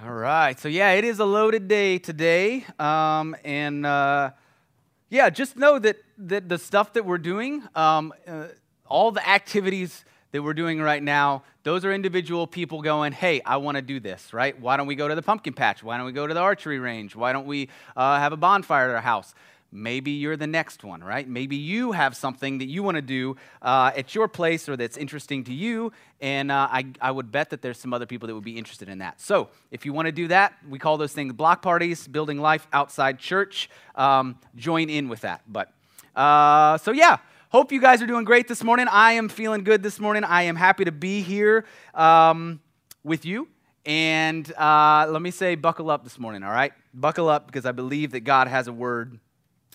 All right. So, yeah, it is a loaded day today. Um, and uh, yeah, just know that, that the stuff that we're doing, um, uh, all the activities that we're doing right now, those are individual people going, hey, I want to do this, right? Why don't we go to the pumpkin patch? Why don't we go to the archery range? Why don't we uh, have a bonfire at our house? Maybe you're the next one, right? Maybe you have something that you want to do uh, at your place or that's interesting to you, and uh, I, I would bet that there's some other people that would be interested in that. So if you want to do that, we call those things block parties, building life outside church. Um, join in with that. But uh, so yeah, hope you guys are doing great this morning. I am feeling good this morning. I am happy to be here um, with you. And uh, let me say, buckle up this morning, all right? Buckle up because I believe that God has a word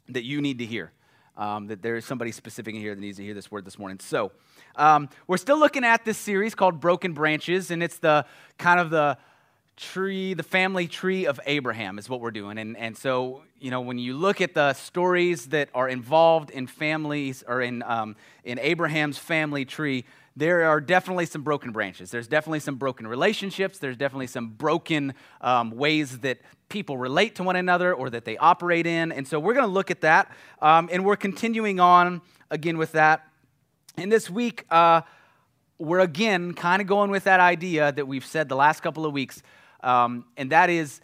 that you need to hear. Um, that there is somebody specific in here that needs to hear this word this morning. So, um, we're still looking at this series called Broken Branches, and it's the kind of the tree, the family tree of Abraham is what we're doing. And, and so, you know, when you look at the stories that are involved in families or in, um, in Abraham's family tree, there are definitely some broken branches. There's definitely some broken relationships. There's definitely some broken um, ways that people relate to one another or that they operate in. And so we're going to look at that. Um, and we're continuing on again with that. And this week, uh, we're again kind of going with that idea that we've said the last couple of weeks. Um, and that is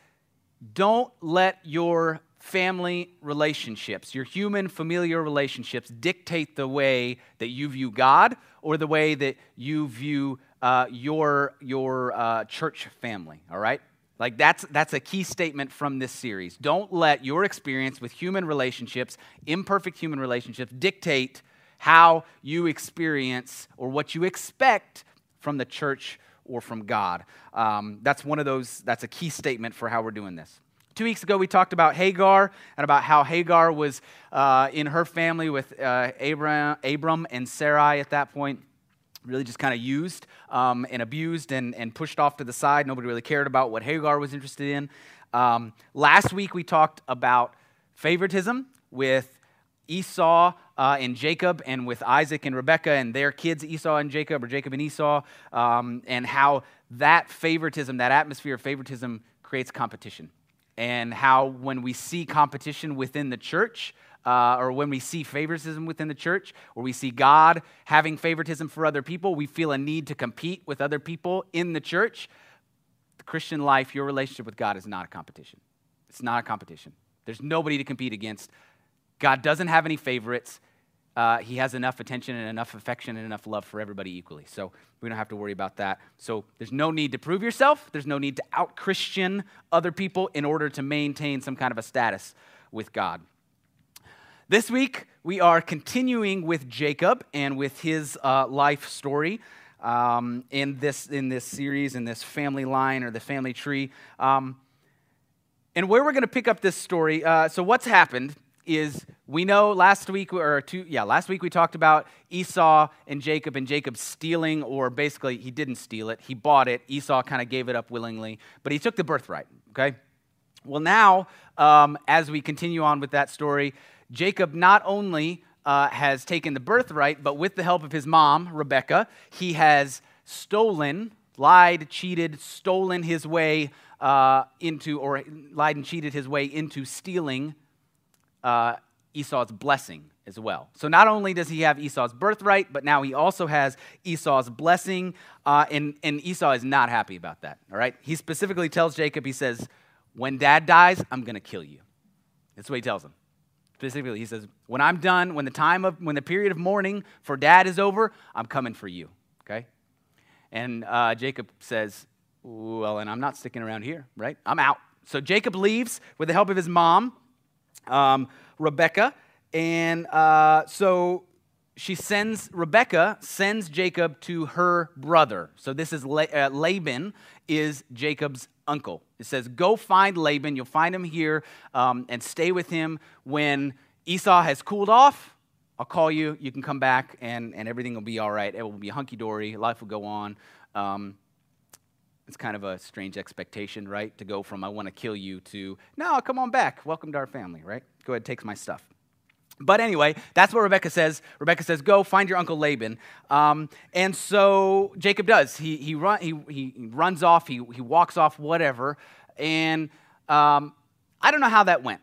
don't let your family relationships, your human familiar relationships, dictate the way that you view God or the way that you view uh, your, your uh, church family, all right? Like that's, that's a key statement from this series. Don't let your experience with human relationships, imperfect human relationships, dictate how you experience or what you expect from the church or from God. Um, that's one of those, that's a key statement for how we're doing this. Two weeks ago, we talked about Hagar and about how Hagar was uh, in her family with uh, Abram, Abram and Sarai at that point really just kind of used um, and abused and, and pushed off to the side. Nobody really cared about what Hagar was interested in. Um, last week, we talked about favoritism with Esau uh, and Jacob, and with Isaac and Rebekah and their kids, Esau and Jacob, or Jacob and Esau, um, and how that favoritism, that atmosphere of favoritism, creates competition and how when we see competition within the church, uh, or when we see favoritism within the church, or we see God having favoritism for other people, we feel a need to compete with other people in the church. The Christian life, your relationship with God is not a competition. It's not a competition. There's nobody to compete against. God doesn't have any favorites uh, he has enough attention and enough affection and enough love for everybody equally. So we don't have to worry about that. So there's no need to prove yourself. There's no need to out Christian other people in order to maintain some kind of a status with God. This week, we are continuing with Jacob and with his uh, life story um, in, this, in this series, in this family line or the family tree. Um, and where we're going to pick up this story, uh, so what's happened is we know last week or two yeah last week we talked about esau and jacob and jacob stealing or basically he didn't steal it. He bought it. Esau kind of gave it up willingly but he took the birthright okay? Well now um, as we continue on with that story jacob not only uh, has taken the birthright but with the help of his mom rebecca he has stolen lied cheated stolen his way uh, into or lied and cheated his way into stealing uh, Esau's blessing as well. So not only does he have Esau's birthright, but now he also has Esau's blessing. Uh, and, and Esau is not happy about that. All right? He specifically tells Jacob, he says, When dad dies, I'm going to kill you. That's what he tells him. Specifically, he says, When I'm done, when the time of, when the period of mourning for dad is over, I'm coming for you. Okay? And uh, Jacob says, Well, and I'm not sticking around here, right? I'm out. So Jacob leaves with the help of his mom um, Rebecca. And uh, so she sends, Rebecca sends Jacob to her brother. So this is uh, Laban, is Jacob's uncle. It says, Go find Laban. You'll find him here um, and stay with him. When Esau has cooled off, I'll call you. You can come back and, and everything will be all right. It will be hunky dory. Life will go on. Um, it's kind of a strange expectation, right? To go from I want to kill you to, no, come on back. Welcome to our family, right? Go ahead, take my stuff. But anyway, that's what Rebecca says. Rebecca says, Go find your uncle Laban. Um, and so Jacob does. He, he, run, he, he runs off, he, he walks off, whatever. And um, I don't know how that went.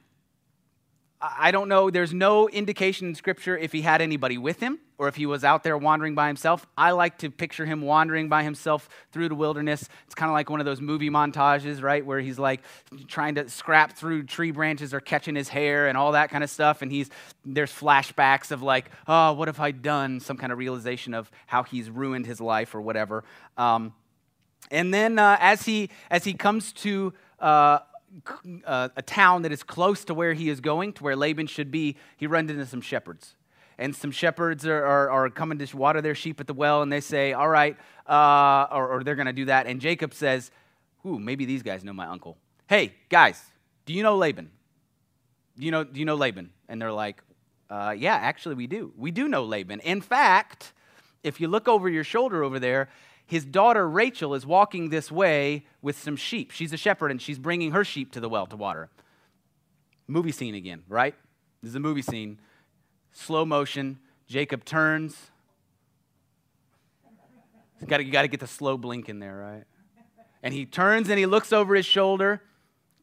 I don't know. There's no indication in Scripture if he had anybody with him or if he was out there wandering by himself. I like to picture him wandering by himself through the wilderness. It's kind of like one of those movie montages, right, where he's like trying to scrap through tree branches or catching his hair and all that kind of stuff. And he's there's flashbacks of like, oh, what have I done? Some kind of realization of how he's ruined his life or whatever. Um, and then uh, as he as he comes to uh, uh, a town that is close to where he is going, to where Laban should be, he runs into some shepherds. And some shepherds are, are, are coming to water their sheep at the well, and they say, All right, uh, or, or they're going to do that. And Jacob says, Ooh, maybe these guys know my uncle. Hey, guys, do you know Laban? Do you know, do you know Laban? And they're like, uh, Yeah, actually, we do. We do know Laban. In fact, if you look over your shoulder over there, his daughter Rachel is walking this way with some sheep. She's a shepherd and she's bringing her sheep to the well to water. Movie scene again, right? This is a movie scene. Slow motion. Jacob turns. You got to get the slow blink in there, right? And he turns and he looks over his shoulder.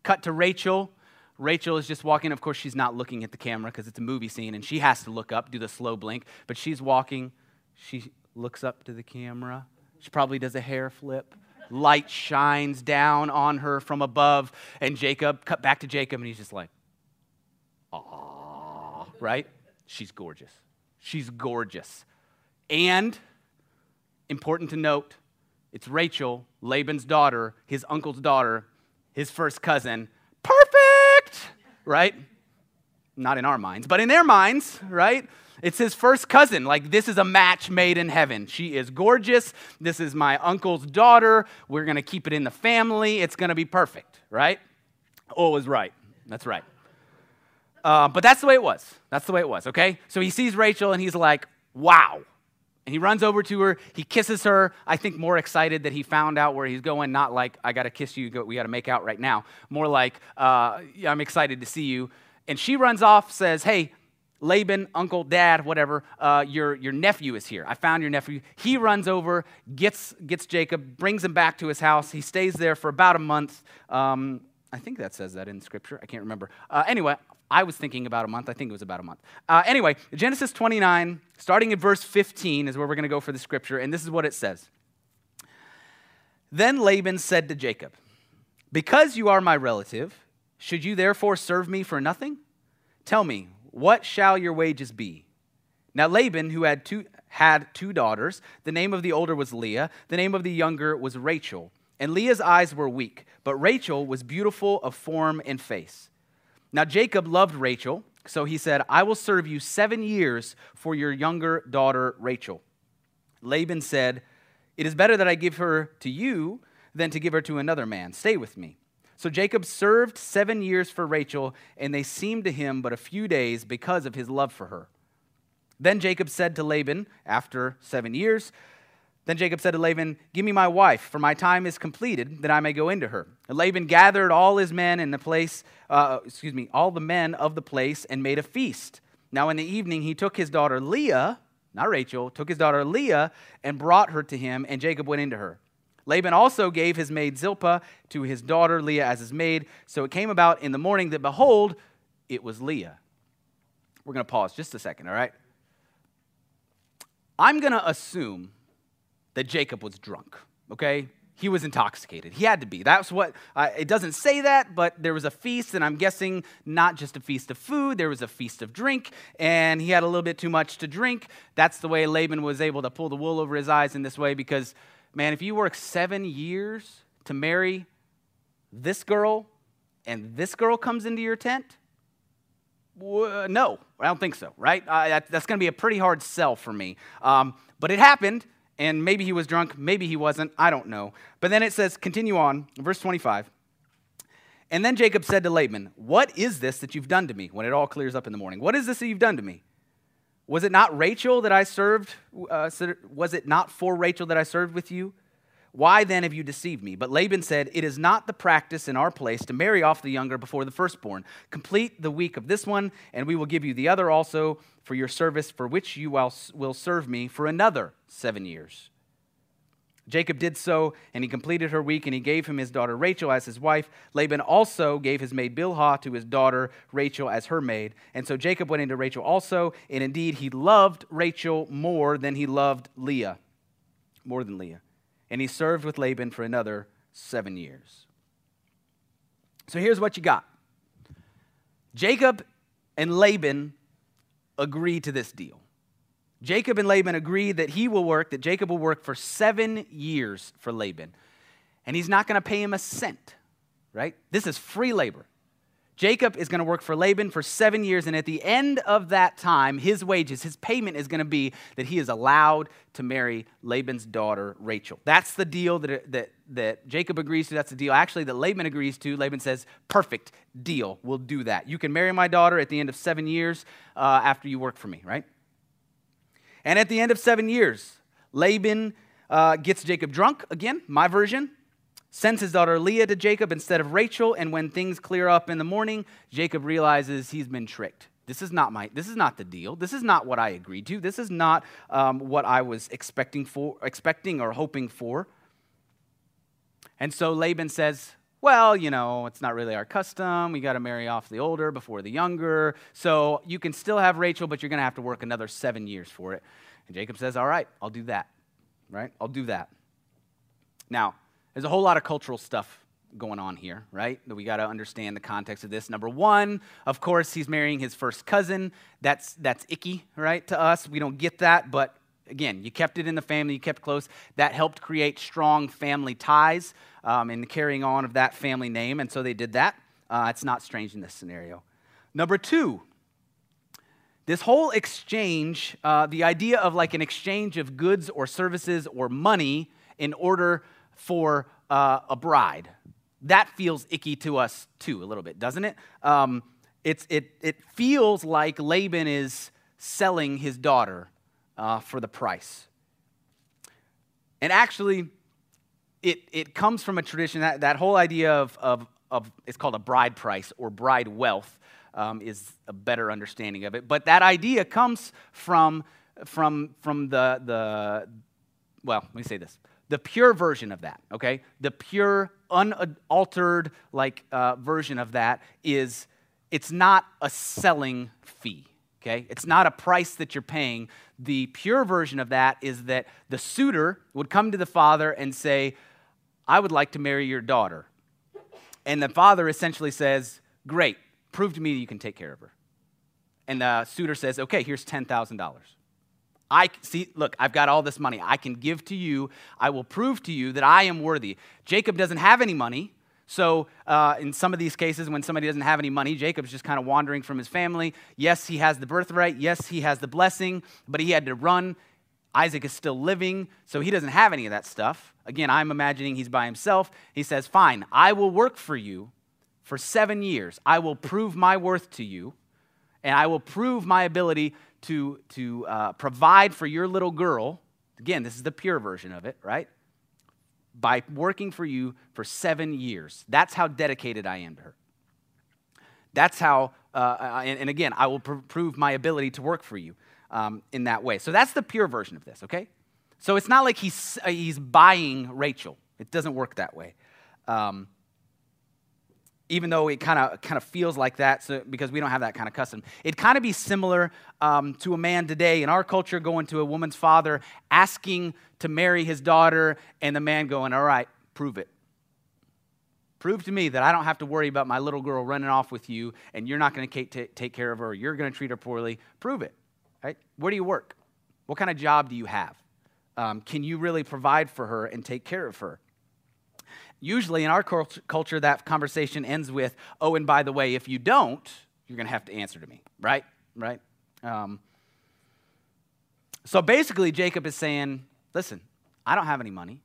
Cut to Rachel. Rachel is just walking. Of course, she's not looking at the camera because it's a movie scene and she has to look up, do the slow blink. But she's walking. She looks up to the camera. She probably does a hair flip. Light shines down on her from above. And Jacob, cut back to Jacob, and he's just like, "Aw," right? She's gorgeous. She's gorgeous. And, important to note, it's Rachel, Laban's daughter, his uncle's daughter, his first cousin. Perfect! Right? Not in our minds, but in their minds, right? It's his first cousin. Like, this is a match made in heaven. She is gorgeous. This is my uncle's daughter. We're going to keep it in the family. It's going to be perfect, right? Was right. That's right. Uh, but that's the way it was. That's the way it was, okay? So he sees Rachel and he's like, wow. And he runs over to her. He kisses her. I think more excited that he found out where he's going, not like, I got to kiss you, we got to make out right now. More like, uh, I'm excited to see you. And she runs off, says, hey, Laban, uncle, dad, whatever, uh, your, your nephew is here. I found your nephew. He runs over, gets, gets Jacob, brings him back to his house. He stays there for about a month. Um, I think that says that in scripture. I can't remember. Uh, anyway, I was thinking about a month. I think it was about a month. Uh, anyway, Genesis 29, starting at verse 15, is where we're going to go for the scripture. And this is what it says Then Laban said to Jacob, Because you are my relative, should you therefore serve me for nothing? Tell me, what shall your wages be? Now Laban, who had two, had two daughters, the name of the older was Leah, the name of the younger was Rachel. And Leah's eyes were weak, but Rachel was beautiful of form and face. Now Jacob loved Rachel, so he said, I will serve you seven years for your younger daughter Rachel. Laban said, It is better that I give her to you than to give her to another man. Stay with me. So Jacob served seven years for Rachel, and they seemed to him but a few days because of his love for her. Then Jacob said to Laban, after seven years, then Jacob said to Laban, Give me my wife, for my time is completed, that I may go into her. And Laban gathered all his men in the place, uh, excuse me, all the men of the place, and made a feast. Now in the evening he took his daughter Leah, not Rachel, took his daughter Leah, and brought her to him, and Jacob went into her. Laban also gave his maid Zilpah to his daughter Leah as his maid. So it came about in the morning that, behold, it was Leah. We're going to pause just a second, all right? I'm going to assume that Jacob was drunk, okay? He was intoxicated. He had to be. That's what, uh, it doesn't say that, but there was a feast, and I'm guessing not just a feast of food, there was a feast of drink, and he had a little bit too much to drink. That's the way Laban was able to pull the wool over his eyes in this way because man, if you work seven years to marry this girl and this girl comes into your tent, no, I don't think so, right? Uh, that, that's going to be a pretty hard sell for me. Um, but it happened, and maybe he was drunk, maybe he wasn't, I don't know. But then it says, continue on, verse 25. And then Jacob said to Laban, What is this that you've done to me when it all clears up in the morning? What is this that you've done to me? Was it not Rachel that I served? Uh, was it not for Rachel that I served with you? Why then have you deceived me? But Laban said, It is not the practice in our place to marry off the younger before the firstborn. Complete the week of this one, and we will give you the other also for your service, for which you will serve me for another seven years. Jacob did so, and he completed her week, and he gave him his daughter Rachel as his wife. Laban also gave his maid Bilhah to his daughter Rachel as her maid. And so Jacob went into Rachel also, and indeed he loved Rachel more than he loved Leah, more than Leah. And he served with Laban for another seven years. So here's what you got Jacob and Laban agree to this deal. Jacob and Laban agree that he will work, that Jacob will work for seven years for Laban. And he's not going to pay him a cent, right? This is free labor. Jacob is going to work for Laban for seven years, and at the end of that time, his wages, his payment is going to be that he is allowed to marry Laban's daughter, Rachel. That's the deal that, that, that Jacob agrees to. That's the deal, actually, that Laban agrees to. Laban says, Perfect deal. We'll do that. You can marry my daughter at the end of seven years uh, after you work for me, right? And at the end of seven years, Laban uh, gets Jacob drunk, again, my version, sends his daughter Leah to Jacob instead of Rachel, and when things clear up in the morning, Jacob realizes he's been tricked. This is not my. This is not the deal. This is not what I agreed to. This is not um, what I was expecting for, expecting or hoping for. And so Laban says, "Well, you know, it's not really our custom. We got to marry off the older before the younger. So you can still have Rachel, but you're going to have to work another seven years for it." And Jacob says, All right, I'll do that. Right? I'll do that. Now, there's a whole lot of cultural stuff going on here, right? That we got to understand the context of this. Number one, of course, he's marrying his first cousin. That's that's icky, right? To us, we don't get that, but again, you kept it in the family, you kept close. That helped create strong family ties um, and carrying on of that family name, and so they did that. Uh, it's not strange in this scenario. Number two, this whole exchange, uh, the idea of like an exchange of goods or services or money in order for uh, a bride, that feels icky to us too, a little bit, doesn't it? Um, it's, it, it feels like Laban is selling his daughter uh, for the price. And actually, it, it comes from a tradition, that, that whole idea of, of, of, it's called a bride price or bride wealth um, is a better understanding of it. But that idea comes from, from, from the, the, well, let me say this the pure version of that, okay? The pure, unaltered, like, uh, version of that is it's not a selling fee, okay? It's not a price that you're paying. The pure version of that is that the suitor would come to the father and say, I would like to marry your daughter. And the father essentially says, Great, Prove to me that you can take care of her. And the suitor says, Okay, here's $10,000. I see, look, I've got all this money. I can give to you. I will prove to you that I am worthy. Jacob doesn't have any money. So, uh, in some of these cases, when somebody doesn't have any money, Jacob's just kind of wandering from his family. Yes, he has the birthright. Yes, he has the blessing, but he had to run. Isaac is still living, so he doesn't have any of that stuff. Again, I'm imagining he's by himself. He says, Fine, I will work for you for seven years. I will prove my worth to you, and I will prove my ability to, to uh, provide for your little girl. Again, this is the pure version of it, right? By working for you for seven years. That's how dedicated I am to her. That's how, uh, and, and, again, I will pr- prove my ability to work for you um, in that way. So that's the pure version of this, okay? So it's not like he's, uh, he's buying Rachel. It doesn't work that way. Um, even though it kind of kind of feels like that so, because we don't have that kind of custom. It'd kind of be similar um, to a man today in our culture going to a woman's father asking to marry his daughter and the man going all right prove it. Prove to me that i don't have to worry about my little girl running off with you and you're not going to take care of her or you're going to treat her poorly. Prove it right? Where do you work? What kind of job do you have? Um, can you really provide for her and take care of her usually in our culture, that conversation ends with, oh, and by the way, if you don't, you're going to have to answer to me, right? Right? Um, so basically, Jacob is saying, listen, I don't have any money.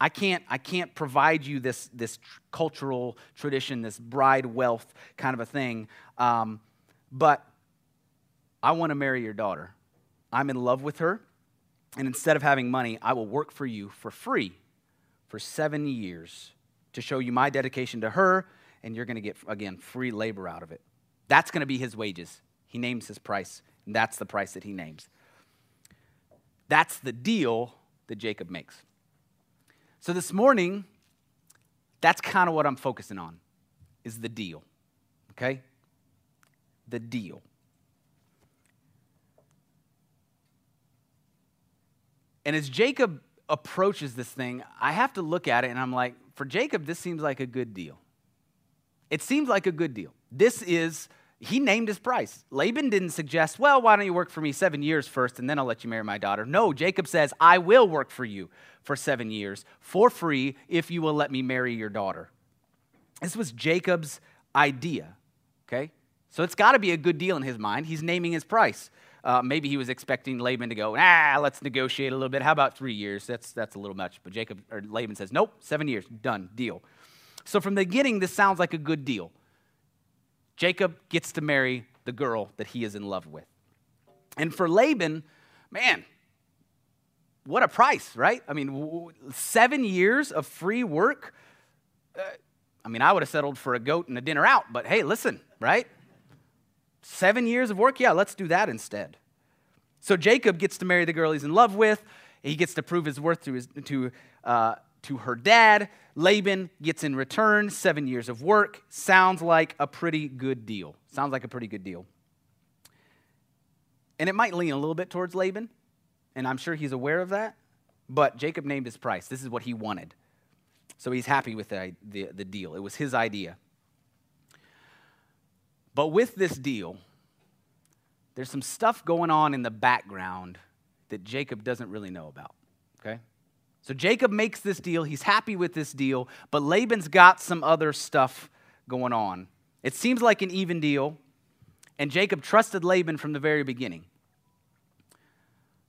I can't, I can't provide you this, this tr- cultural tradition, this bride wealth kind of a thing. Um, but I want to marry your daughter. I'm in love with her. And instead of having money, I will work for you for free for seven years to show you my dedication to her, and you're going to get, again, free labor out of it. That's going to be his wages. He names his price, and that's the price that he names. That's the deal that Jacob makes. So this morning, that's kind of what I'm focusing on is the deal. Okay? The deal. And as Jacob approaches this thing, I have to look at it and I'm like, for Jacob, this seems like a good deal. It seems like a good deal. This is, he named his price. Laban didn't suggest, well, why don't you work for me seven years first and then I'll let you marry my daughter. No, Jacob says, I will work for you for seven years for free if you will let me marry your daughter. This was Jacob's idea, okay? So it's got to be a good deal in his mind. He's naming his price. Uh, maybe he was expecting Laban to go, ah, let's negotiate a little bit. How about three years? That's, that's a little much. But Jacob or Laban says, nope, seven years, done, deal. So from the beginning, this sounds like a good deal. Jacob gets to marry the girl that he is in love with. And for Laban, man, what a price, right? I mean, seven years of free work. Uh, I mean, I would have settled for a goat and a dinner out, but hey, listen, right? Seven years of work? Yeah, let's do that instead. So Jacob gets to marry the girl he's in love with. He gets to prove his worth to, his, to, uh, to her dad. Laban gets in return seven years of work. Sounds like a pretty good deal. Sounds like a pretty good deal. And it might lean a little bit towards Laban, and I'm sure he's aware of that. But Jacob named his price. This is what he wanted. So he's happy with the, the, the deal. It was his idea. But with this deal, there's some stuff going on in the background that Jacob doesn't really know about. Okay? So Jacob makes this deal. He's happy with this deal, but Laban's got some other stuff going on. It seems like an even deal, and Jacob trusted Laban from the very beginning.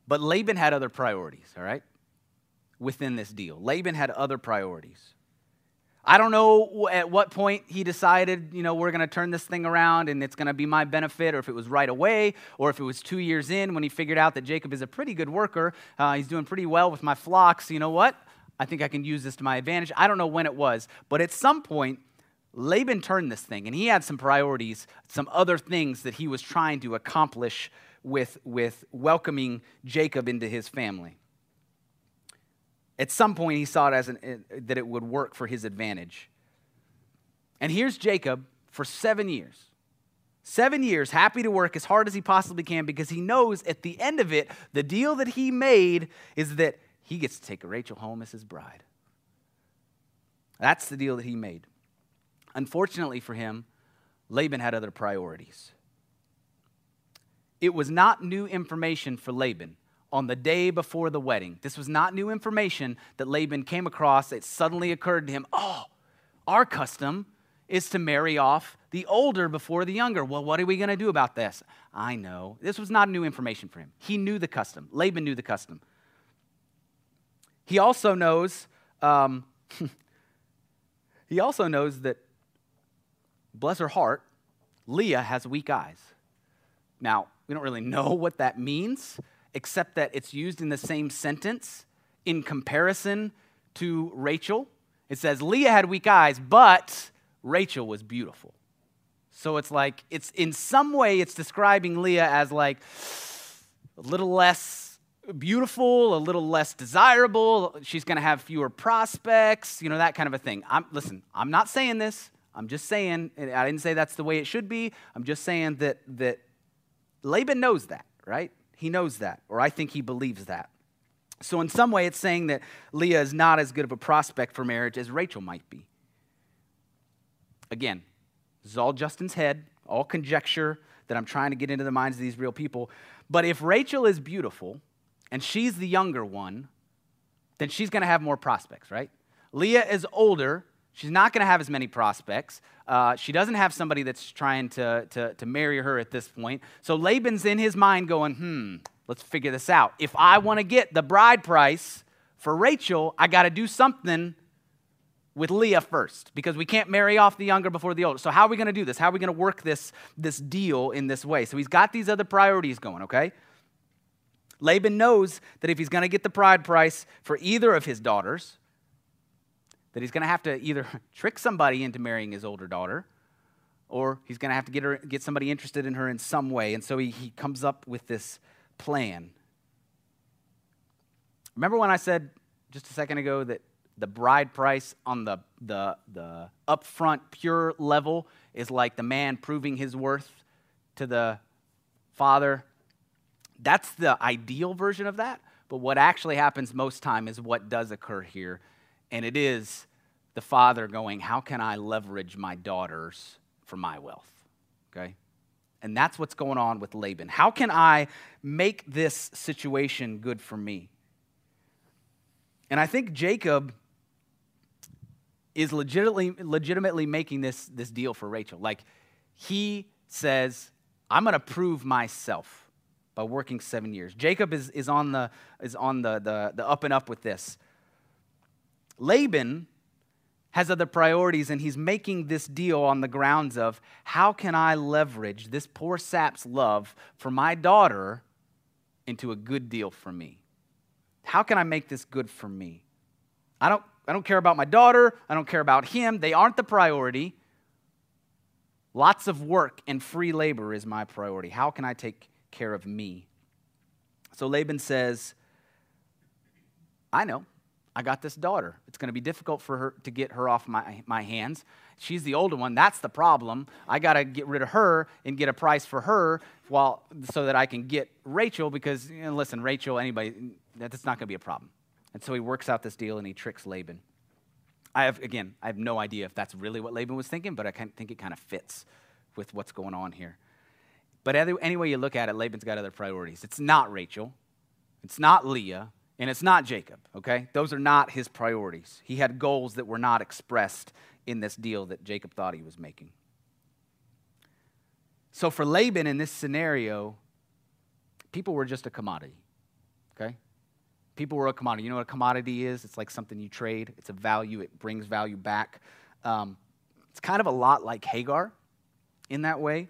But Laban had other priorities, all right? Within this deal. Laban had other priorities. I don't know at what point he decided, you know, we're going to turn this thing around and it's going to be my benefit, or if it was right away, or if it was two years in when he figured out that Jacob is a pretty good worker. Uh, he's doing pretty well with my flocks. You know what? I think I can use this to my advantage. I don't know when it was, but at some point, Laban turned this thing and he had some priorities, some other things that he was trying to accomplish with, with welcoming Jacob into his family. At some point, he saw it as an, uh, that it would work for his advantage. And here's Jacob for seven years. Seven years, happy to work as hard as he possibly can because he knows at the end of it, the deal that he made is that he gets to take Rachel home as his bride. That's the deal that he made. Unfortunately for him, Laban had other priorities. It was not new information for Laban on the day before the wedding. This was not new information that Laban came across. It suddenly occurred to him oh, our custom is to marry off the older before the younger. Well, what are we going to do about this? I know. This was not new information for him. He knew the custom. Laban knew the custom. He also knows. Um, he also knows that, bless her heart, Leah has weak eyes. Now, we don't really know what that means except that it's used in the same sentence in comparison to Rachel. It says, Leah had weak eyes, but Rachel was beautiful. So it's like, it's in some way, it's describing Leah as like a little less beautiful, a little less desirable. She's going to have fewer prospects, you know, that kind of a thing. I'm, listen, I'm not saying this. I'm just saying, I didn't say that's the way it should be. I'm just saying that, that Laban knows that, right? He knows that, or I think he believes that. So, in some way, it's saying that Leah is not as good of a prospect for marriage as Rachel might be. Again, this is all Justin's head, all conjecture that I'm trying to get into the minds of these real people. But if Rachel is beautiful and she's the younger one, then she's going to have more prospects, right? Leah is older She's not going to have as many prospects. Uh, she doesn't have somebody that's trying to, to, to marry her at this point. So Laban's in his mind going, hmm, let's figure this out. If I want to get the bride price for Rachel, I got to do something with Leah first because we can't marry off the younger before the older. So, how are we going to do this? How are we going to work this, this deal in this way? So, he's got these other priorities going, okay? Laban knows that if he's going to get the bride price for either of his daughters, that he's going to have to either trick somebody into marrying his older daughter or he's going to have to get, her, get somebody interested in her in some way. And so he, he comes up with this plan. Remember when I said just a second ago that the bride price on the, the, the upfront pure level is like the man proving his worth to the father? That's the ideal version of that. But what actually happens most time is what does occur here. And it is the father going, How can I leverage my daughters for my wealth? Okay? And that's what's going on with Laban. How can I make this situation good for me? And I think Jacob is legitimately, legitimately making this, this deal for Rachel. Like, he says, I'm going to prove myself by working seven years. Jacob is, is on, the, is on the, the, the up and up with this. Laban has other priorities, and he's making this deal on the grounds of how can I leverage this poor sap's love for my daughter into a good deal for me? How can I make this good for me? I don't, I don't care about my daughter. I don't care about him. They aren't the priority. Lots of work and free labor is my priority. How can I take care of me? So Laban says, I know. I got this daughter. It's going to be difficult for her to get her off my, my hands. She's the older one. That's the problem. I got to get rid of her and get a price for her while, so that I can get Rachel because, you know, listen, Rachel, anybody, that's not going to be a problem. And so he works out this deal and he tricks Laban. I have, again, I have no idea if that's really what Laban was thinking, but I think it kind of fits with what's going on here. But any way you look at it, Laban's got other priorities. It's not Rachel, it's not Leah, and it's not Jacob, okay? Those are not his priorities. He had goals that were not expressed in this deal that Jacob thought he was making. So for Laban in this scenario, people were just a commodity, okay? People were a commodity. You know what a commodity is? It's like something you trade, it's a value, it brings value back. Um, it's kind of a lot like Hagar in that way.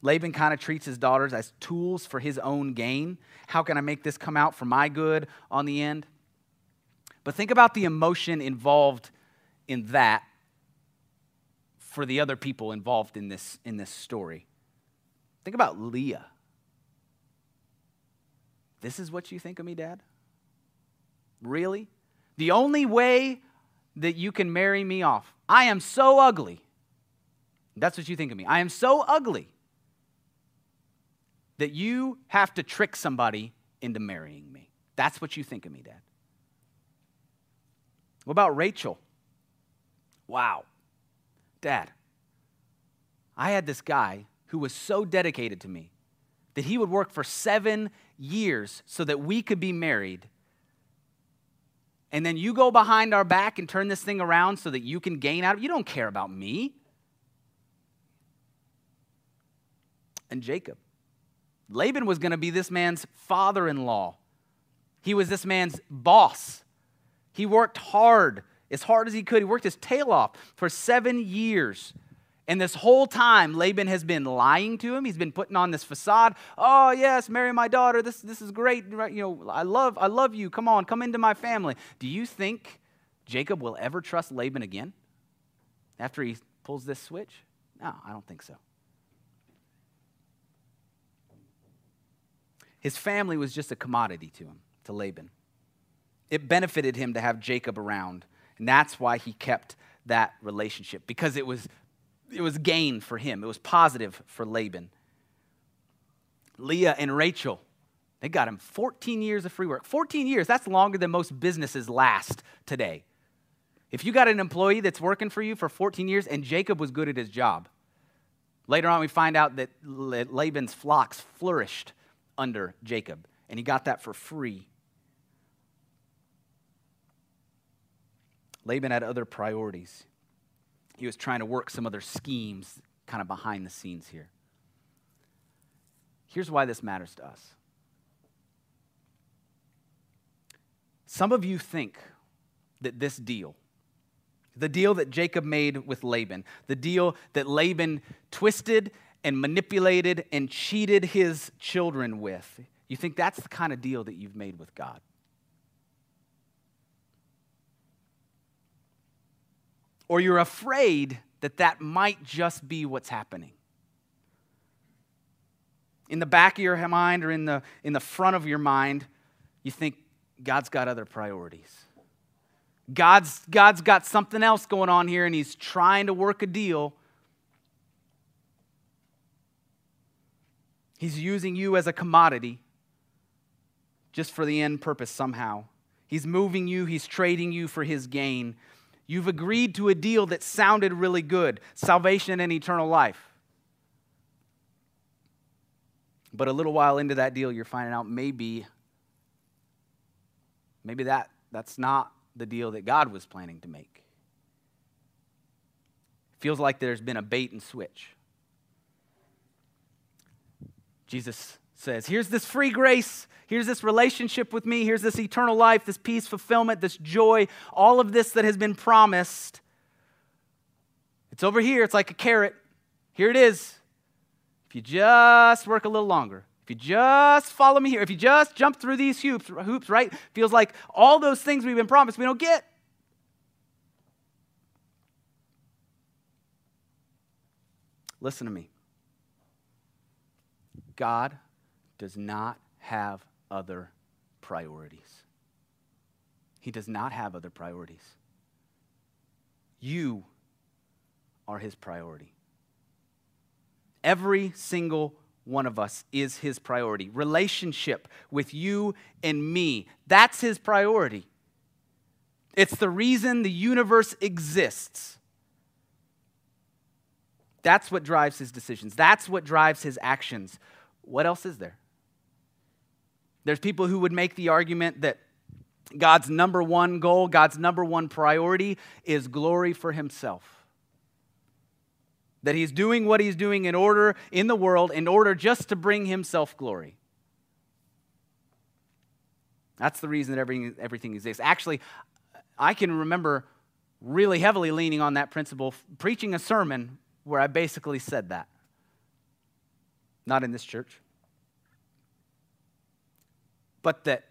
Laban kind of treats his daughters as tools for his own gain. How can I make this come out for my good on the end? But think about the emotion involved in that for the other people involved in this, in this story. Think about Leah. This is what you think of me, Dad? Really? The only way that you can marry me off, I am so ugly. That's what you think of me. I am so ugly that you have to trick somebody into marrying me. That's what you think of me, Dad. What about Rachel? Wow. Dad, I had this guy who was so dedicated to me that he would work for seven years so that we could be married. And then you go behind our back and turn this thing around so that you can gain out of it. You don't care about me. And Jacob, Laban was going to be this man's father in law. He was this man's boss. He worked hard, as hard as he could. He worked his tail off for seven years. And this whole time, Laban has been lying to him. He's been putting on this facade. Oh, yes, marry my daughter. This, this is great. You know, I love, I love you. Come on, come into my family. Do you think Jacob will ever trust Laban again after he pulls this switch? No, I don't think so. His family was just a commodity to him, to Laban. It benefited him to have Jacob around, and that's why he kept that relationship because it was it was gain for him. It was positive for Laban. Leah and Rachel, they got him 14 years of free work. 14 years, that's longer than most businesses last today. If you got an employee that's working for you for 14 years and Jacob was good at his job, later on we find out that Laban's flocks flourished under Jacob, and he got that for free. Laban had other priorities. He was trying to work some other schemes kind of behind the scenes here. Here's why this matters to us. Some of you think that this deal, the deal that Jacob made with Laban, the deal that Laban twisted and manipulated and cheated his children with, you think that's the kind of deal that you've made with God. or you're afraid that that might just be what's happening. In the back of your mind or in the, in the front of your mind, you think God's got other priorities. God's, God's got something else going on here and he's trying to work a deal. He's using you as a commodity just for the end purpose somehow. He's moving you, he's trading you for his gain. You've agreed to a deal that sounded really good salvation and eternal life. But a little while into that deal, you're finding out maybe, maybe that, that's not the deal that God was planning to make. Feels like there's been a bait and switch. Jesus says, Here's this free grace. Here's this relationship with me. Here's this eternal life, this peace, fulfillment, this joy, all of this that has been promised. It's over here. It's like a carrot. Here it is. If you just work a little longer, if you just follow me here, if you just jump through these hoops, hoops, right? Feels like all those things we've been promised we don't get. Listen to me. God does not have other priorities. He does not have other priorities. You are his priority. Every single one of us is his priority. Relationship with you and me, that's his priority. It's the reason the universe exists. That's what drives his decisions. That's what drives his actions. What else is there? There's people who would make the argument that God's number one goal, God's number one priority is glory for himself. That he's doing what he's doing in order in the world in order just to bring himself glory. That's the reason that everything, everything exists. Actually, I can remember really heavily leaning on that principle, preaching a sermon where I basically said that. Not in this church. But that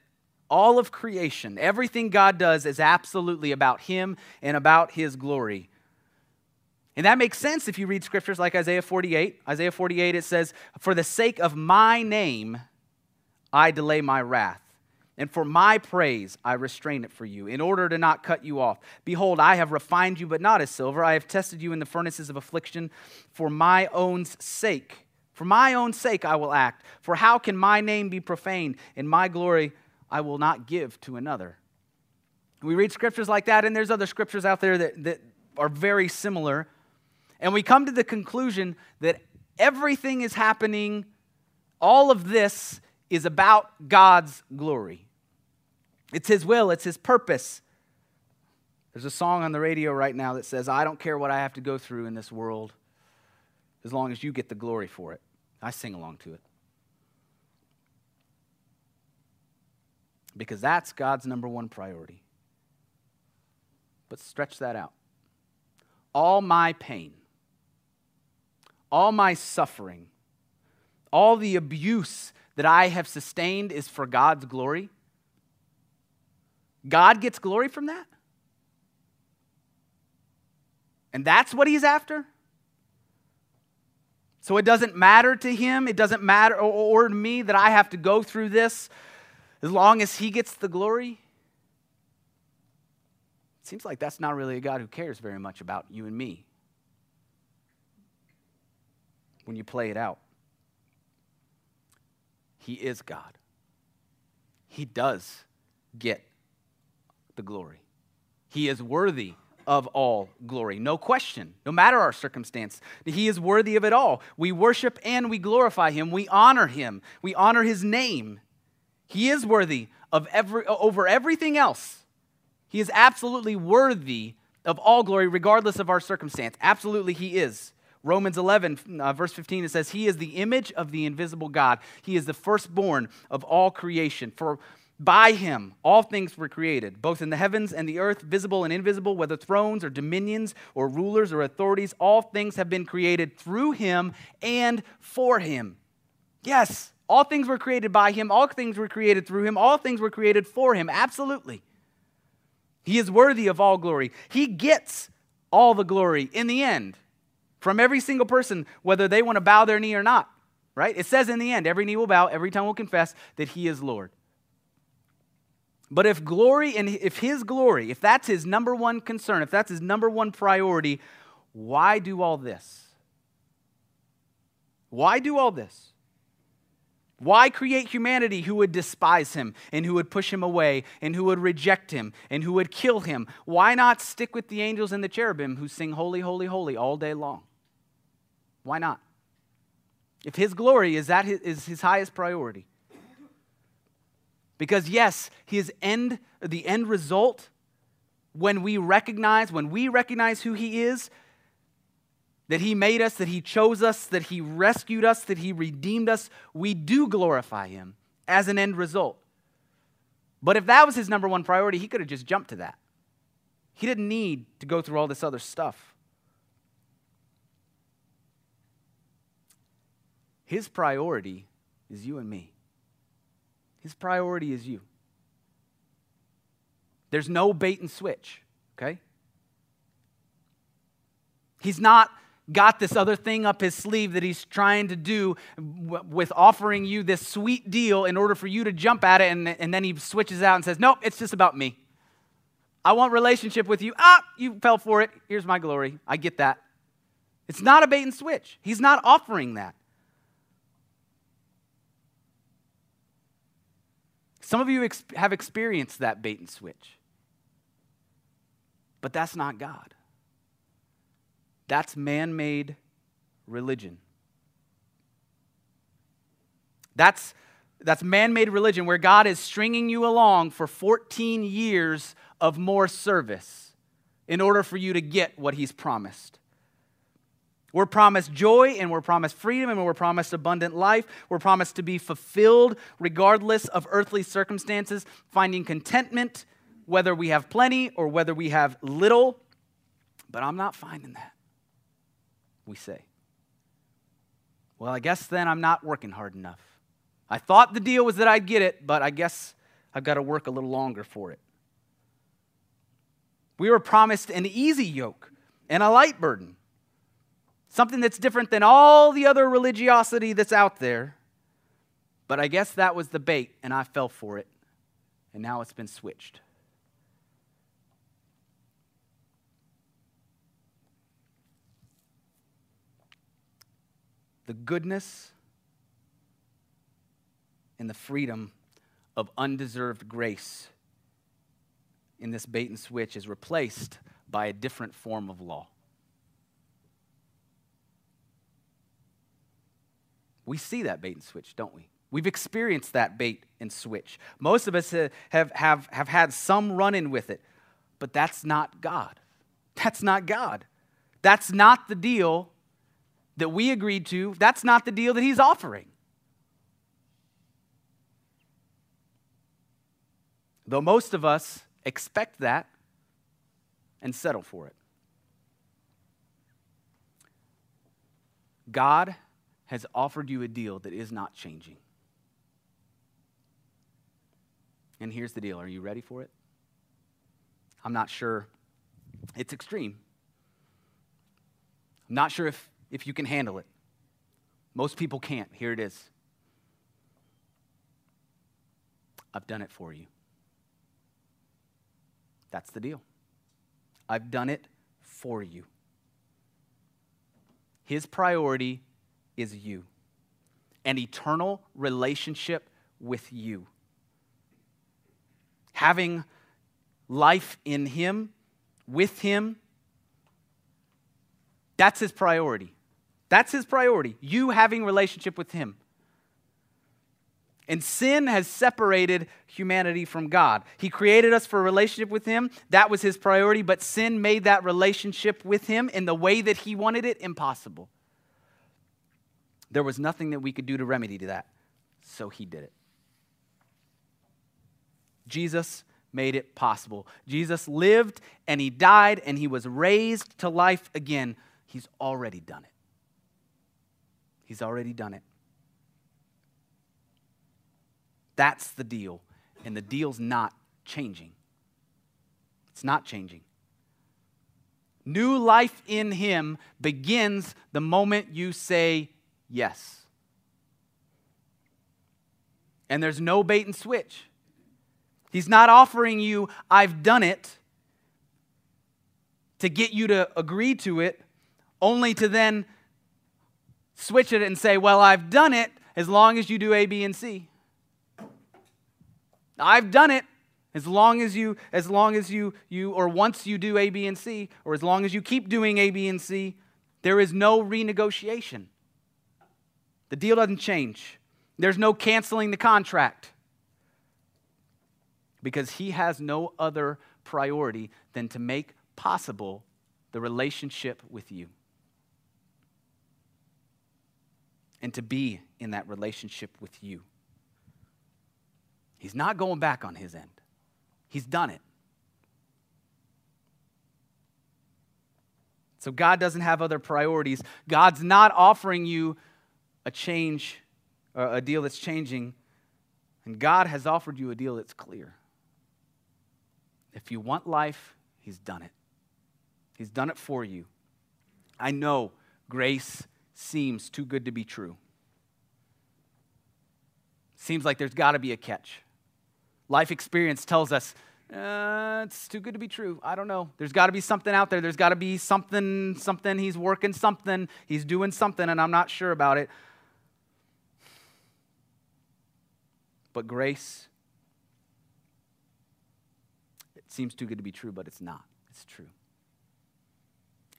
all of creation, everything God does is absolutely about Him and about His glory. And that makes sense if you read scriptures like Isaiah 48. Isaiah 48, it says, For the sake of my name, I delay my wrath. And for my praise, I restrain it for you, in order to not cut you off. Behold, I have refined you, but not as silver. I have tested you in the furnaces of affliction for my own sake. For my own sake I will act. For how can my name be profaned? And my glory I will not give to another. We read scriptures like that, and there's other scriptures out there that, that are very similar. And we come to the conclusion that everything is happening, all of this is about God's glory. It's His will, it's His purpose. There's a song on the radio right now that says, I don't care what I have to go through in this world as long as you get the glory for it. I sing along to it. Because that's God's number one priority. But stretch that out. All my pain, all my suffering, all the abuse that I have sustained is for God's glory. God gets glory from that? And that's what he's after? So it doesn't matter to him, it doesn't matter, or, or to me, that I have to go through this as long as he gets the glory. It seems like that's not really a God who cares very much about you and me when you play it out. He is God. He does get the glory. He is worthy of all glory. No question, no matter our circumstance. He is worthy of it all. We worship and we glorify him. We honor him. We honor his name. He is worthy of every over everything else. He is absolutely worthy of all glory regardless of our circumstance. Absolutely he is. Romans 11, uh, verse 15, it says, He is the image of the invisible God. He is the firstborn of all creation. For by him, all things were created, both in the heavens and the earth, visible and invisible, whether thrones or dominions or rulers or authorities, all things have been created through him and for him. Yes, all things were created by him, all things were created through him, all things were created for him. Absolutely. He is worthy of all glory. He gets all the glory in the end from every single person, whether they want to bow their knee or not, right? It says in the end, every knee will bow, every tongue will confess that he is Lord. But if glory and if his glory, if that's his number one concern, if that's his number one priority, why do all this? Why do all this? Why create humanity who would despise him and who would push him away and who would reject him and who would kill him? Why not stick with the angels and the cherubim who sing holy, holy, holy all day long? Why not? If his glory is that his, is his highest priority. Because yes, his end the end result when we recognize when we recognize who he is that He made us, that He chose us, that He rescued us, that He redeemed us, we do glorify Him as an end result. But if that was His number one priority, He could have just jumped to that. He didn't need to go through all this other stuff. His priority is you and me. His priority is you. There's no bait and switch, okay? He's not got this other thing up his sleeve that he's trying to do with offering you this sweet deal in order for you to jump at it, and, and then he switches out and says, Nope, it's just about me. I want relationship with you. Ah, you fell for it. Here's my glory. I get that. It's not a bait and switch. He's not offering that. Some of you ex- have experienced that bait and switch, but that's not God. That's man made religion. That's, that's man made religion where God is stringing you along for 14 years of more service in order for you to get what He's promised. We're promised joy and we're promised freedom and we're promised abundant life. We're promised to be fulfilled regardless of earthly circumstances, finding contentment whether we have plenty or whether we have little. But I'm not finding that we say. Well, I guess then I'm not working hard enough. I thought the deal was that I'd get it, but I guess I've got to work a little longer for it. We were promised an easy yoke and a light burden, something that's different than all the other religiosity that's out there. But I guess that was the bait, and I fell for it, and now it's been switched. the goodness and the freedom of undeserved grace in this bait and switch is replaced by a different form of law. We see that bait and switch, don't we? We've experienced that bait and switch. Most of us have, have, have had some run in with it, but that's not God. That's not God. That's not the deal that we agreed to, that's not the deal that he's offering. Though most of us expect that and settle for it. God has offered you a deal that is not changing. And here's the deal are you ready for it? I'm not sure. It's extreme. I'm not sure if if you can handle it. Most people can't. Here it is. I've done it for you. That's the deal. I've done it for you. His priority is you, an eternal relationship with you. Having life in Him, with Him, that's His priority. That's his priority. You having relationship with him. And sin has separated humanity from God. He created us for a relationship with Him. That was His priority, but sin made that relationship with Him in the way that He wanted it impossible. There was nothing that we could do to remedy to that, so He did it. Jesus made it possible. Jesus lived and He died and He was raised to life again. He's already done it. He's already done it. That's the deal. And the deal's not changing. It's not changing. New life in Him begins the moment you say yes. And there's no bait and switch. He's not offering you, I've done it, to get you to agree to it, only to then switch it and say, Well, I've done it as long as you do A, B, and C. I've done it as long as you, as long as you, you, or once you do A, B, and C, or as long as you keep doing A, B, and C, there is no renegotiation. The deal doesn't change. There's no canceling the contract because he has no other priority than to make possible the relationship with you and to be in that relationship with you. He's not going back on his end. He's done it. So God doesn't have other priorities. God's not offering you a change, a deal that's changing. And God has offered you a deal that's clear. If you want life, He's done it. He's done it for you. I know grace seems too good to be true. Seems like there's got to be a catch. Life experience tells us uh, it's too good to be true. I don't know. There's got to be something out there. There's got to be something, something. He's working something. He's doing something, and I'm not sure about it. But grace, it seems too good to be true, but it's not. It's true.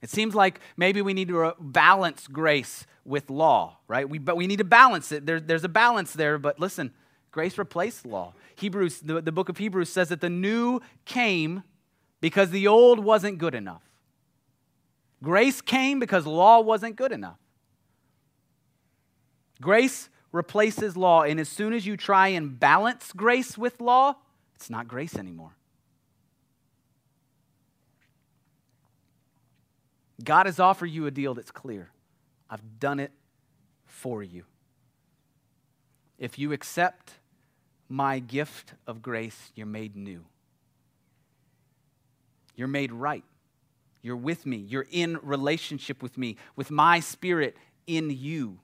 It seems like maybe we need to balance grace with law, right? We, but we need to balance it. There, there's a balance there, but listen, Grace replaced law. Hebrews, the, the book of Hebrews says that the new came because the old wasn't good enough. Grace came because law wasn't good enough. Grace replaces law, and as soon as you try and balance grace with law, it's not grace anymore. God has offered you a deal that's clear. I've done it for you. If you accept my gift of grace, you're made new. You're made right. You're with me. You're in relationship with me, with my spirit in you.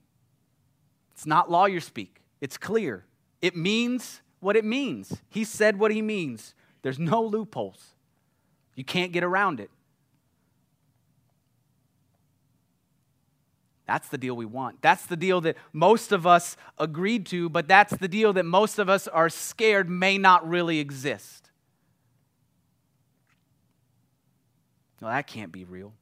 It's not lawyer speak, it's clear. It means what it means. He said what he means. There's no loopholes. You can't get around it. That's the deal we want. That's the deal that most of us agreed to, but that's the deal that most of us are scared may not really exist. No, that can't be real.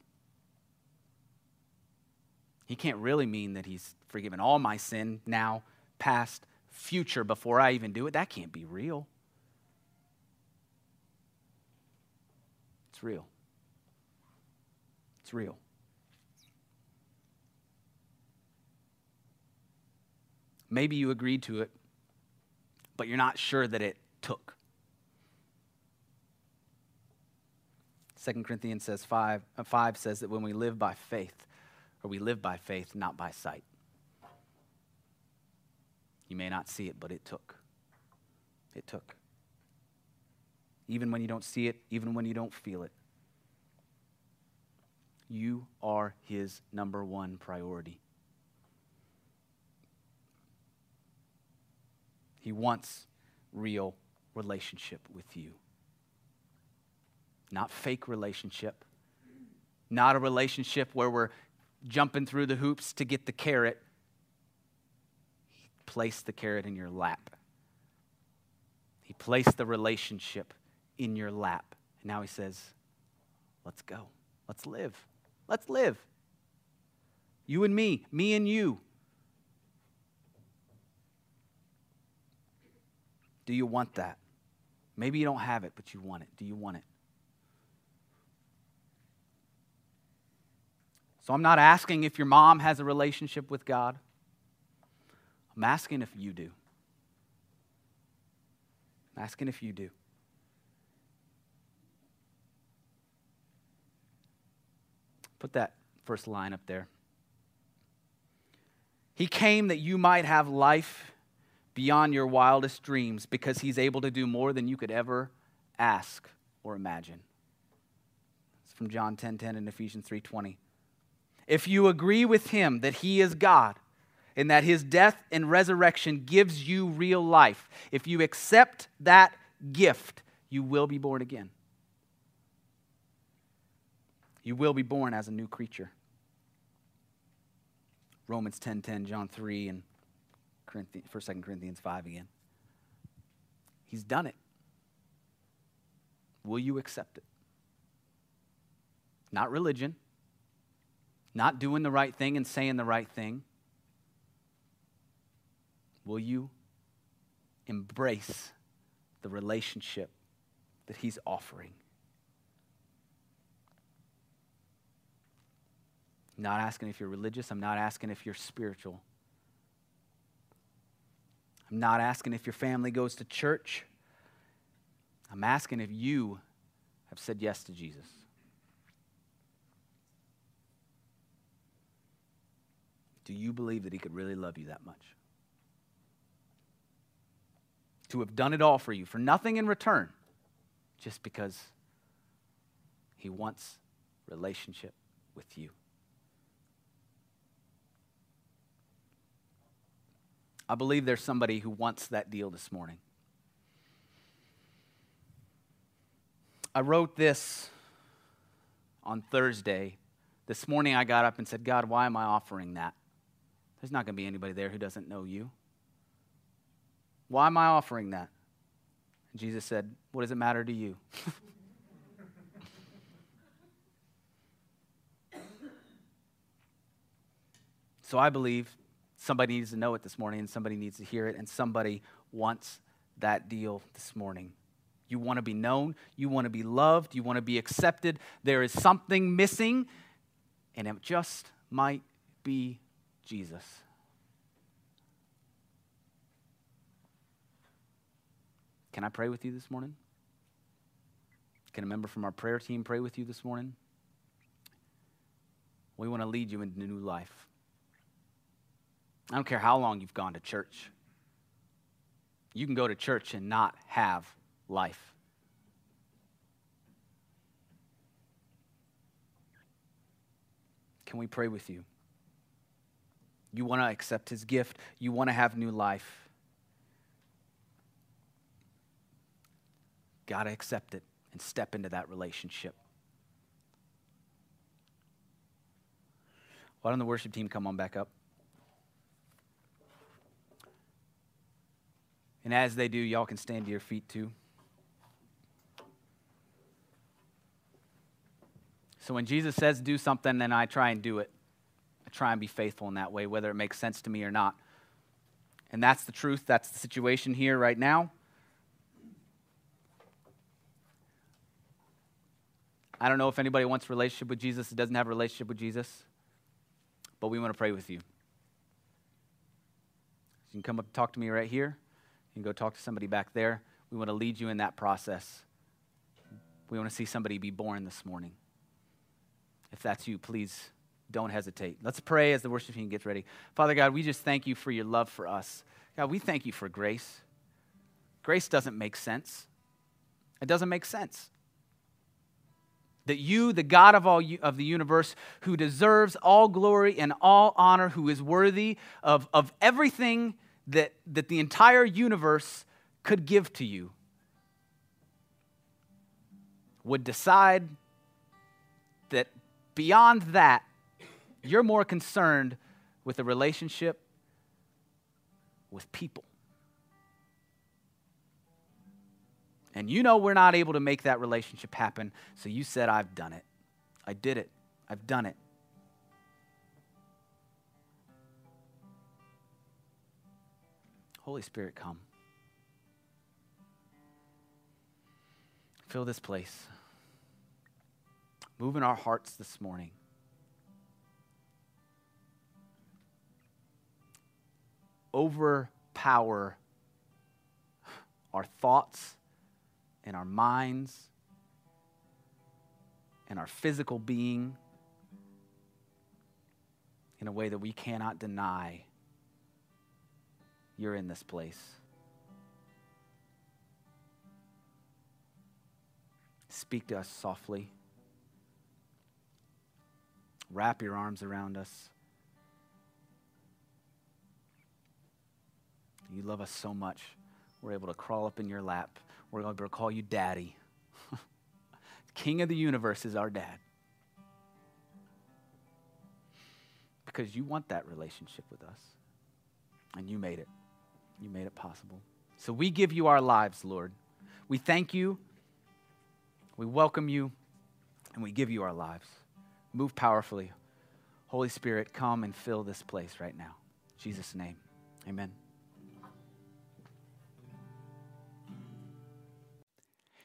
He can't really mean that he's forgiven all my sin now, past, future, before I even do it. That can't be real. It's real. It's real. Maybe you agreed to it, but you're not sure that it took. 2 Corinthians says 5, uh, 5 says that when we live by faith, or we live by faith, not by sight. You may not see it, but it took. It took. Even when you don't see it, even when you don't feel it, you are his number one priority. He wants real relationship with you. Not fake relationship. Not a relationship where we're jumping through the hoops to get the carrot. He placed the carrot in your lap. He placed the relationship in your lap. And now he says, Let's go. Let's live. Let's live. You and me, me and you. Do you want that? Maybe you don't have it, but you want it. Do you want it? So I'm not asking if your mom has a relationship with God. I'm asking if you do. I'm asking if you do. Put that first line up there. He came that you might have life beyond your wildest dreams because He's able to do more than you could ever ask or imagine. It's from John 10:10 10, 10 and Ephesians 3:20. If you agree with him that he is God and that his death and resurrection gives you real life, if you accept that gift, you will be born again. You will be born as a new creature. Romans 10:10, 10, 10, John 3 and 1 2 Corinthians 5 again. He's done it. Will you accept it? Not religion, not doing the right thing and saying the right thing. Will you embrace the relationship that He's offering? I'm not asking if you're religious. I'm not asking if you're spiritual. I'm not asking if your family goes to church. I'm asking if you have said yes to Jesus. Do you believe that He could really love you that much? To have done it all for you, for nothing in return, just because He wants relationship with you. I believe there's somebody who wants that deal this morning. I wrote this on Thursday. This morning I got up and said, God, why am I offering that? There's not going to be anybody there who doesn't know you. Why am I offering that? And Jesus said, What does it matter to you? so I believe somebody needs to know it this morning, and somebody needs to hear it, and somebody wants that deal this morning. You want to be known, you want to be loved, you want to be accepted. There is something missing, and it just might be Jesus. Can I pray with you this morning? Can a member from our prayer team pray with you this morning? We want to lead you into new life. I don't care how long you've gone to church. You can go to church and not have life. Can we pray with you? You want to accept his gift, you want to have new life. Got to accept it and step into that relationship. Why don't the worship team come on back up? And as they do, y'all can stand to your feet too. So when Jesus says do something, then I try and do it try and be faithful in that way, whether it makes sense to me or not. And that's the truth. That's the situation here right now. I don't know if anybody wants a relationship with Jesus that doesn't have a relationship with Jesus, but we want to pray with you. You can come up and talk to me right here. You can go talk to somebody back there. We want to lead you in that process. We want to see somebody be born this morning. If that's you, please don't hesitate. Let's pray as the worship team gets ready. Father God, we just thank you for your love for us. God, we thank you for grace. Grace doesn't make sense. It doesn't make sense. That you, the God of all of the universe, who deserves all glory and all honor, who is worthy of, of everything that, that the entire universe could give to you, would decide that beyond that, you're more concerned with a relationship with people. And you know we're not able to make that relationship happen, so you said, I've done it. I did it. I've done it. Holy Spirit, come. Fill this place. Move in our hearts this morning. Overpower our thoughts and our minds and our physical being in a way that we cannot deny you're in this place. Speak to us softly. wrap your arms around us. You love us so much. We're able to crawl up in your lap. We're able to call you daddy. King of the universe is our dad. Because you want that relationship with us. And you made it. You made it possible. So we give you our lives, Lord. We thank you. We welcome you. And we give you our lives. Move powerfully. Holy Spirit, come and fill this place right now. In Jesus' name. Amen.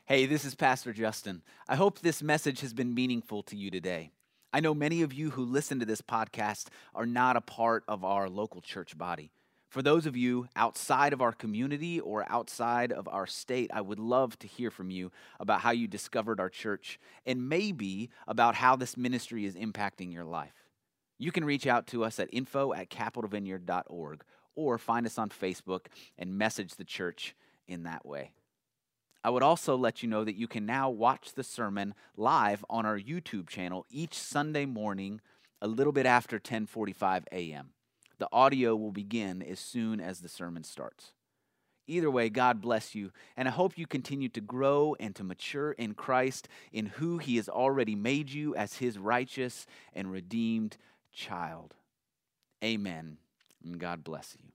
Hey, this is Pastor Justin. I hope this message has been meaningful to you today. I know many of you who listen to this podcast are not a part of our local church body. For those of you outside of our community or outside of our state, I would love to hear from you about how you discovered our church and maybe about how this ministry is impacting your life. You can reach out to us at info at capitalvineyard.org or find us on Facebook and message the church in that way. I would also let you know that you can now watch the sermon live on our YouTube channel each Sunday morning a little bit after 10:45 a.m. The audio will begin as soon as the sermon starts. Either way, God bless you, and I hope you continue to grow and to mature in Christ in who he has already made you as his righteous and redeemed child. Amen. And God bless you.